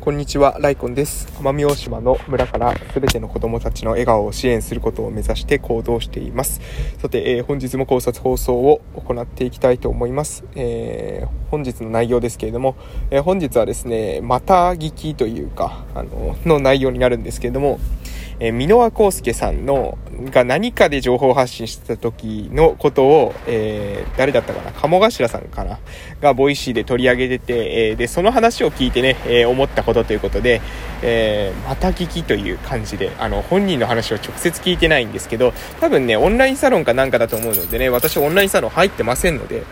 こんにちは、ライコンです。奄美大島の村からすべての子供たちの笑顔を支援することを目指して行動しています。さて、えー、本日も考察放送を行っていきたいと思います。えー、本日の内容ですけれども、えー、本日はですね、また聞きというか、あの、の内容になるんですけれども、えー、箕輪康介さんの、が何かで情報発信してた時のことを、えー、誰だったかな？鴨頭さんかな？がボイシーで取り上げてて、えー、で、その話を聞いてね、えー、思ったことということで、えー、また聞きという感じで、あの、本人の話を直接聞いてないんですけど、多分ね、オンラインサロンかなんかだと思うのでね、私オンラインサロン入ってませんので、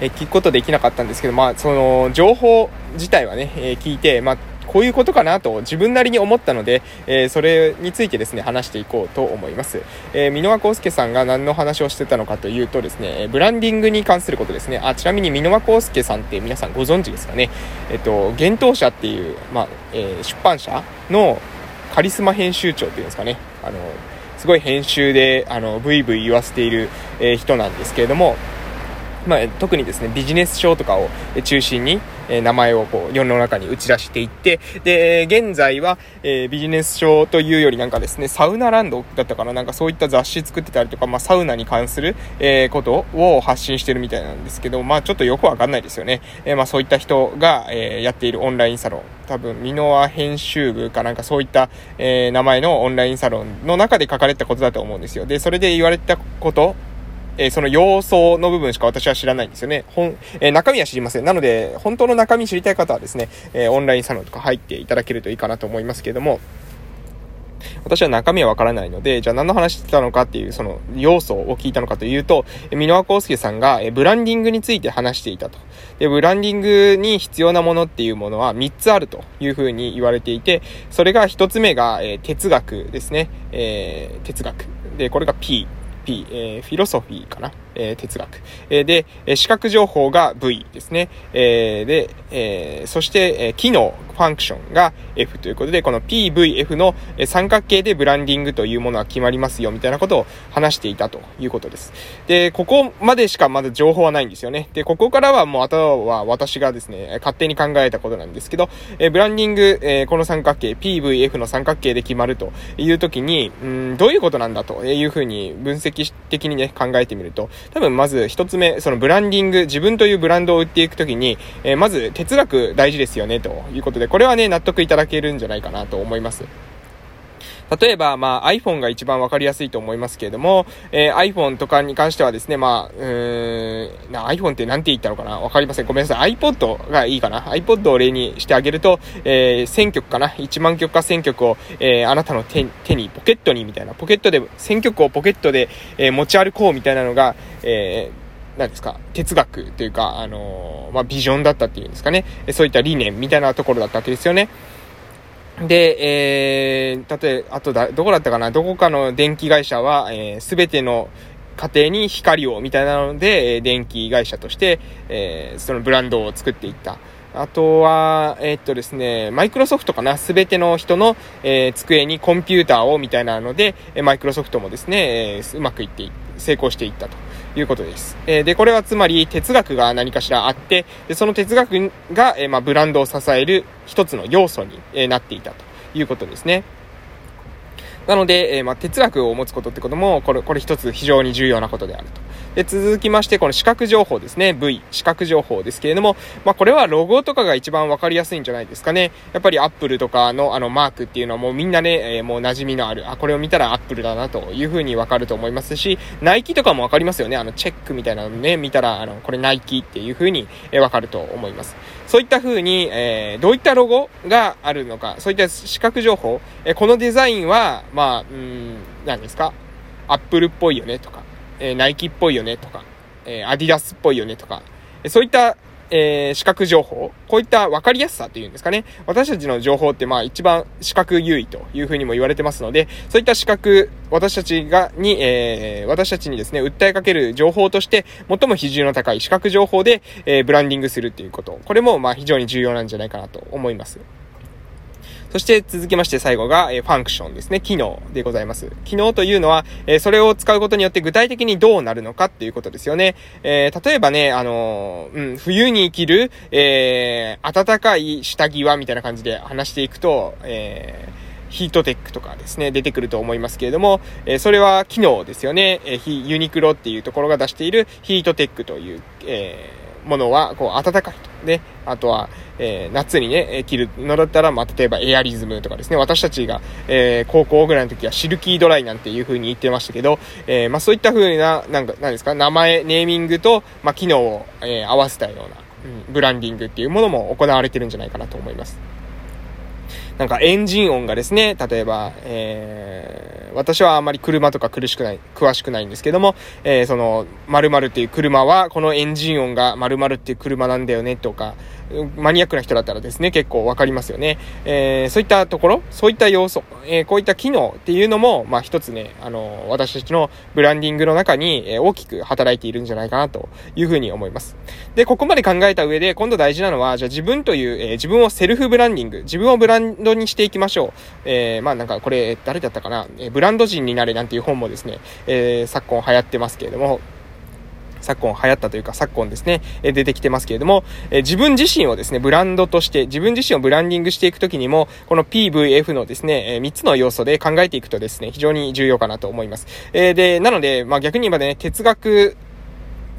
え聞くことできなかったんですけど、まあ、その、情報自体はね、え聞いて、まあ、こういうことかなと自分なりに思ったので、えー、それについてですね、話していこうと思います。えー、箕輪厚介さんが何の話をしてたのかというとですね、ブランディングに関することですね。あ、ちなみに箕輪厚介さんって皆さんご存知ですかね。えっと、幻冬舎っていう、まあ、えー、出版社のカリスマ編集長っていうんですかね。あの、すごい編集で、あの、ブイブイ言わせている、え人なんですけれども、まあ、特にですね、ビジネス書とかを中心に、え名前をこう世の中に打ち出していって、で、現在は、え、ビジネス書というよりなんかですね、サウナランドだったかななんかそういった雑誌作ってたりとか、まあ、サウナに関する、え、ことを発信してるみたいなんですけど、まあ、ちょっとよくわかんないですよね。え、まあ、そういった人が、えやっているオンラインサロン、多分、ミノア編集部かなんかそういった、え名前のオンラインサロンの中で書かれたことだと思うんですよ。で、それで言われたこと、えー、その要素の部分しか私は知らないんですよね。本、えー、中身は知りません。なので、本当の中身知りたい方はですね、えー、オンラインサロンとか入っていただけるといいかなと思いますけれども、私は中身はわからないので、じゃあ何の話してたのかっていうその要素を聞いたのかというと、箕輪康介さんがブランディングについて話していたと。で、ブランディングに必要なものっていうものは3つあるというふうに言われていて、それが1つ目が、え哲学ですね。え、哲学。で、これが P。P、えー、フィロソフィーかな？えー、哲学。えー、で、視覚情報が V ですね。えー、で、えー、そして、えー、機能、ファンクションが F ということで、この PVF の三角形でブランディングというものは決まりますよ、みたいなことを話していたということです。で、ここまでしかまだ情報はないんですよね。で、ここからはもうあとは私がですね、勝手に考えたことなんですけど、え、ブランディング、え、この三角形、PVF の三角形で決まるというときに、うん、どういうことなんだというふうに分析的にね、考えてみると、多分まず一つ目、そのブランディング、自分というブランドを売っていくときに、え、まず哲学大事ですよね、ということで、でこれはね、納得いただけるんじゃないかなと思います。例えば、まあ、iPhone が一番わかりやすいと思いますけれども、えー、iPhone とかに関してはですね、まあ、うーん、な iPhone って何て言ったのかな？わかりません。ごめんなさい。iPod がいいかな ?iPod を例にしてあげると、えー、1000曲かな ?1 万曲か1000曲を、えー、あなたの手手に、ポケットにみたいな、ポケットで、1000曲をポケットで、えー、持ち歩こうみたいなのが、えー、何ですか、哲学というか、あの、まあ、ビジョンだったっていうんですかね。そういった理念みたいなところだったわけですよね。で、えー、例えば、あとだ、どこだったかな？どこかの電気会社は、えー、べての家庭に光をみたいなので、え、電気会社として、えー、そのブランドを作っていった。あとは、えー、っとですね、マイクロソフトかな？すべての人の、えー、机にコンピューターをみたいなので、マイクロソフトもですね、えー、うまくいって成功していったと。いうことです。えー、で、これはつまり哲学が何かしらあって、で、その哲学が、えー、まあ、ブランドを支える一つの要素に、えー、なっていたということですね。なので、えー、まあ、哲学を持つことってことも、これ、これ一つ非常に重要なことであると。で、続きまして、この視覚情報ですね。V、視覚情報ですけれども、まあ、これはロゴとかが一番わかりやすいんじゃないですかね。やっぱりアップルとかのあのマークっていうのはもうみんなね、えー、もう馴染みのある、あ、これを見たらアップルだなというふうにわかると思いますし、ナイキとかもわかりますよね。あの、チェックみたいなのね、見たら、あの、これナイキっていうふうにわかると思います。そういった風に、えー、どういったロゴがあるのか、そういった視覚情報、えー、このデザインは、まあ、うん、何ですか？アップルっぽいよねとか、えー、ナイキっぽいよねとか、えー、アディダスっぽいよねとか、そういった、えー、視覚情報、こういった分かりやすさというんですかね。私たちの情報ってまあ一番視覚優位というふうにも言われてますので、そういった視覚、私たちが、に、えー、私たちにですね、訴えかける情報として、最も比重の高い視覚情報で、えー、ブランディングするっていうこと。これもまあ非常に重要なんじゃないかなと思います。そして続きまして最後が、えファンクションですね。機能でございます。機能というのは、えそれを使うことによって具体的にどうなるのかっていうことですよね。えー、例えばね、あのうん、冬に生きる、えー、暖かい下着はみたいな感じで話していくと、えーヒートテックとかですね、出てくると思いますけれども、え、それは機能ですよね。えー、ユニクロっていうところが出しているヒートテックという、えーものは、こう、暖かいと。ね。あとは、えー、夏にね、着るのだったら、まあ、例えばエアリズムとかですね。私たちが、えー、高校ぐらいの時はシルキードライなんていう風に言ってましたけど、えー、まあ、そういった風な、なんか、なんですか、名前、ネーミングと、まあ、機能を、え、合わせたような、うん、ブランディングっていうものも行われてるんじゃないかなと思います。なんかエンジン音がですね、例えば、えー、私はあまり車とか苦しくない、詳しくないんですけども、えー、その、〇〇っていう車は、このエンジン音が〇〇っていう車なんだよねとか、マニアックな人だったらですね、結構わかりますよね。えー、そういったところ、そういった要素、えー、こういった機能っていうのも、まあ一つね、あの、私たちのブランディングの中に、え、大きく働いているんじゃないかなというふうに思います。で、ここまで考えた上で、今度大事なのは、じゃあ自分という、えー、自分をセルフブランディング、自分をブランドにしていきましょう。えー、まあなんかこれ、誰だったかな、え、ブランド人になれなんていう本もですね、え、昨今流行ってますけれども、昨今流行ったというか昨今ですね、え出てきてますけれども、え自分自身をですね、ブランドとして、自分自身をブランディングしていくときにも、この PVF のですね、え3つの要素で考えていくとですね、非常に重要かなと思います。えで、なので、まあ逆に言えばね、哲学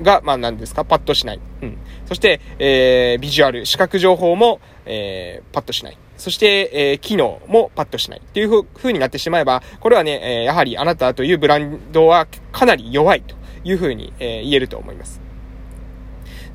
が、まあ何ですか、パッとしない。うん。そして、えー、ビジュアル、視覚情報も、えー、パッとしない。そして、えー、機能もパッとしないっていう風になってしまえば、これはね、えー、やはりあなたというブランドはかなり弱いと。いうふうに、え、言えると思います。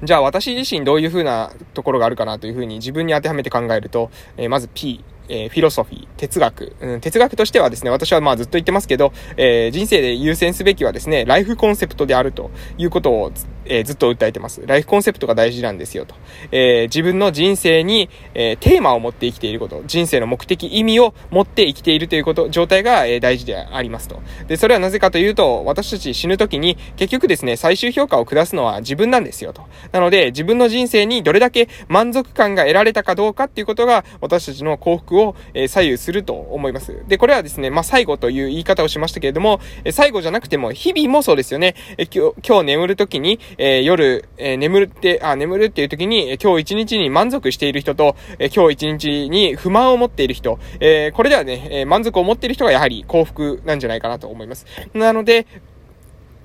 じゃあ私自身どういうふうなところがあるかなというふうに自分に当てはめて考えると、え、まず P、えー、フィロソフィー、哲学、うん、哲学としてはですね、私はまあずっと言ってますけど、えー、人生で優先すべきはですね、ライフコンセプトであるということを、えー、ずっと訴えてます。ライフコンセプトが大事なんですよと。えー、自分の人生に、えー、テーマを持って生きていること、人生の目的、意味を持って生きているということ、状態が、えー、大事でありますと。で、それはなぜかというと、私たち死ぬ時に結局ですね、最終評価を下すのは自分なんですよと。なので、自分の人生にどれだけ満足感が得られたかどうかっていうことが、私たちの幸福を、え、左右すると思います。で、これはですね、まあ、最後という言い方をしましたけれども、え、最後じゃなくても、日々もそうですよね。え、今日、今日眠る時に、え、夜、え、眠るって、あ、眠るっていう時に、今日一日に満足している人と、え、今日一日に不満を持っている人、え、これではね、え、満足を持っている人がやはり幸福なんじゃないかなと思います。なので、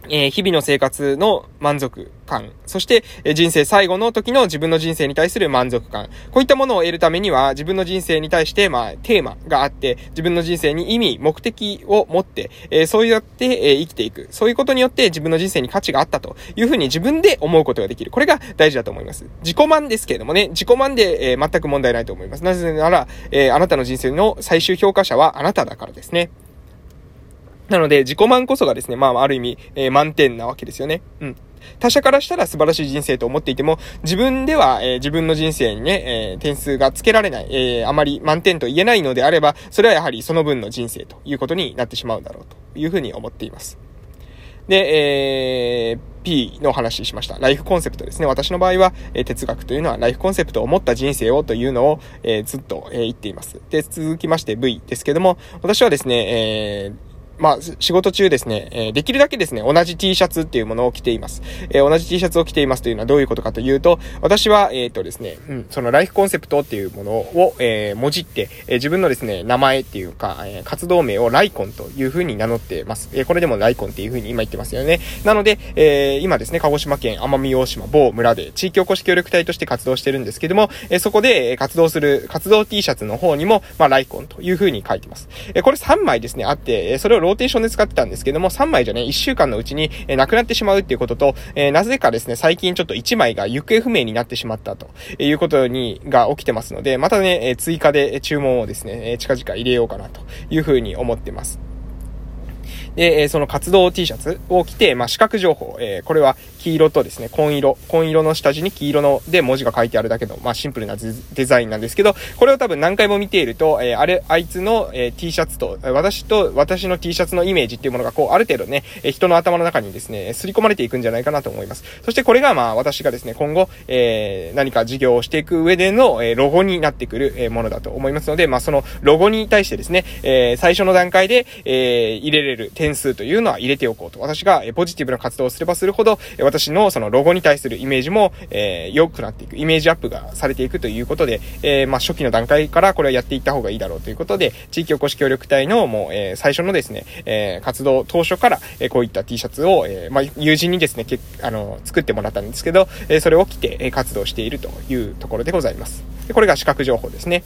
え、日々の生活の満足感、そして、え、人生最後の時の自分の人生に対する満足感。こういったものを得るためには、自分の人生に対して、まあ、テーマがあって、自分の人生に意味、目的を持って、え、そうやって、え、生きていく。そういうことによって自分の人生に価値があったというふうに自分で思うことができる。これが大事だと思います。自己満ですけれどもね、自己満で、え、全く問題ないと思います。なぜなら、え、あなたの人生の最終評価者はあなただからですね。なので、自己満こそがですね、まあ、ある意味、えー、満点なわけですよね。うん。他者からしたら素晴らしい人生と思っていても、自分では、えー、自分の人生にね、えー、点数がつけられない、えー、あまり満点と言えないのであれば、それはやはりその分の人生ということになってしまうだろうというふうに思っています。で、えー、P の話しました。ライフコンセプトですね。私の場合は、えー、哲学というのはライフコンセプトを持った人生をというのを、えー、ずっと、えー、言っています。で、続きまして V ですけども、私はですね、えー、まあ、仕事中ですね、えー、できるだけですね、同じ T シャツっていうものを着ています。えー、同じ T シャツを着ていますというのはどういうことかというと、私は、えっ、ー、とですね、うん、そのライフコンセプトっていうものを、えー、文字って、えー、自分のですね、名前っていうか、えー、活動名をライコンというふうに名乗ってます。えー、これでもライコンっていうふうに今言ってますよね。なので、えー、今ですね、鹿児島県奄美大島某村で地域おこし協力隊として活動してるんですけども、えー、そこで活動する活動 T シャツの方にも、まあ、ライコンというふうに書いてます。えー、これ3枚ですね、あって、えそれをローテーションで使ってたんですけども、3枚じゃね、1週間のうちに、え、なくなってしまうっていうことと、え、なぜかですね、最近ちょっと1枚が行方不明になってしまったということに、が起きてますので、またね、え追加で注文をですね、え近々入れようかなというふうに思ってます。で、えその活動 T シャツを着て、まあ、視覚情報、えこれは黄色とですね、紺色、紺色の下地に黄色ので文字が書いてあるだけの、まあ、シンプルなデザインなんですけど、これを多分何回も見ていると、えあれ、あいつの、え T シャツと、私と私の T シャツのイメージっていうものが、こう、ある程度ね、え人の頭の中にですね、刷り込まれていくんじゃないかなと思います。そしてこれが、まあ、私がですね、今後、えー、何か事業をしていく上での、えロゴになってくる、えものだと思いますので、まあ、そのロゴに対してですね、え最初の段階で、え入れれる点数というのは入れておこうと。私が、ポジティブな活動をすればするほど、私のそのロゴに対するイメージも、え良くなっていく、イメージアップがされていくということで、えまあ、初期の段階からこれはやっていった方がいいだろうということで、地域おこし協力隊のもう、え最初のですね、え活動当初から、えこういった T シャツを、えまあ、友人にですね、けあの、作ってもらったんですけど、えそれを着て、え活動しているというところでございます。でこれが視覚情報ですね。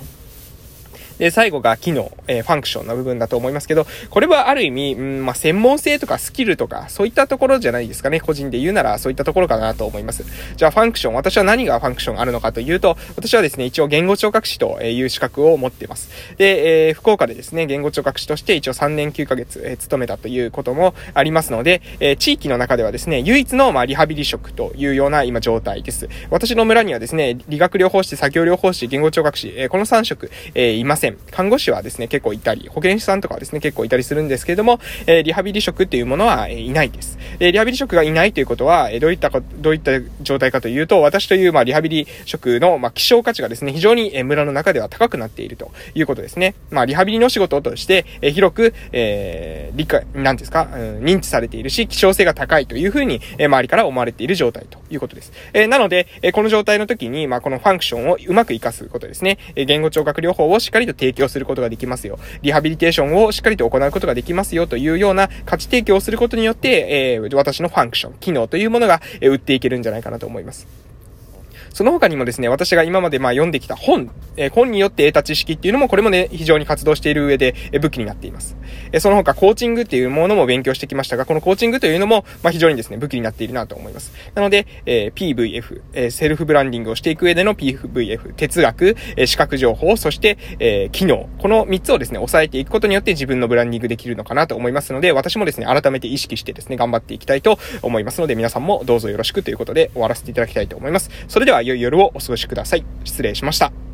で、最後が機能、えー、ファンクションの部分だと思いますけど、これはある意味、うん、まあ、専門性とかスキルとか、そういったところじゃないですかね。個人で言うなら、そういったところかなと思います。じゃあ、ファンクション。私は何がファンクションあるのかというと、私はですね、一応言語聴覚士という資格を持っています。で、えー、福岡でですね、言語聴覚士として一応3年9ヶ月、えー、勤めたということもありますので、えー、地域の中ではですね、唯一の、まあ、リハビリ職というような今状態です。私の村にはですね、理学療法士、作業療法士、言語聴覚士、えー、この3職、えー、いません。看護師はですね、結構いたり、保健師さんとかはですね、結構いたりするんですけれども、えー、リハビリ職っていうものは、えー、いないです。で、リハビリ職がいないということは、えー、どういったか、どういった状態かというと、私という、まあ、リハビリ職の、まあ、希少価値がですね、非常に、えー、村の中では高くなっているということですね。まあ、リハビリの仕事として、えー、広く、えー、理解、なんですか、うん、認知されているし、希少性が高いというふうに、えー、周りから思われている状態ということです。えー、なので、えー、この状態の時に、まあ、このファンクションをうまく活かすことですね。えー、言語聴覚療法をしっかりと提供することができますよ。リハビリテーションをしっかりと行うことができますよというような価値提供をすることによって、えー、私のファンクション、機能というものが、え、売っていけるんじゃないかなと思います。その他にもですね、私が今までまあ読んできた本、えー、本によって得た知識っていうのも、これもね、非常に活動している上で、えー、武器になっています。えー、その他、コーチングっていうものも勉強してきましたが、このコーチングというのも、まあ非常にですね、武器になっているなと思います。なので、えー、PVF、えー、セルフブランディングをしていく上での PVF、哲学、えー、視覚情報、そして、えー、機能、この3つをですね、抑えていくことによって自分のブランディングできるのかなと思いますので、私もですね、改めて意識してですね、頑張っていきたいと思いますので、皆さんもどうぞよろしくということで終わらせていただきたいと思います。それでは、良い夜をお過ごしください。失礼しました。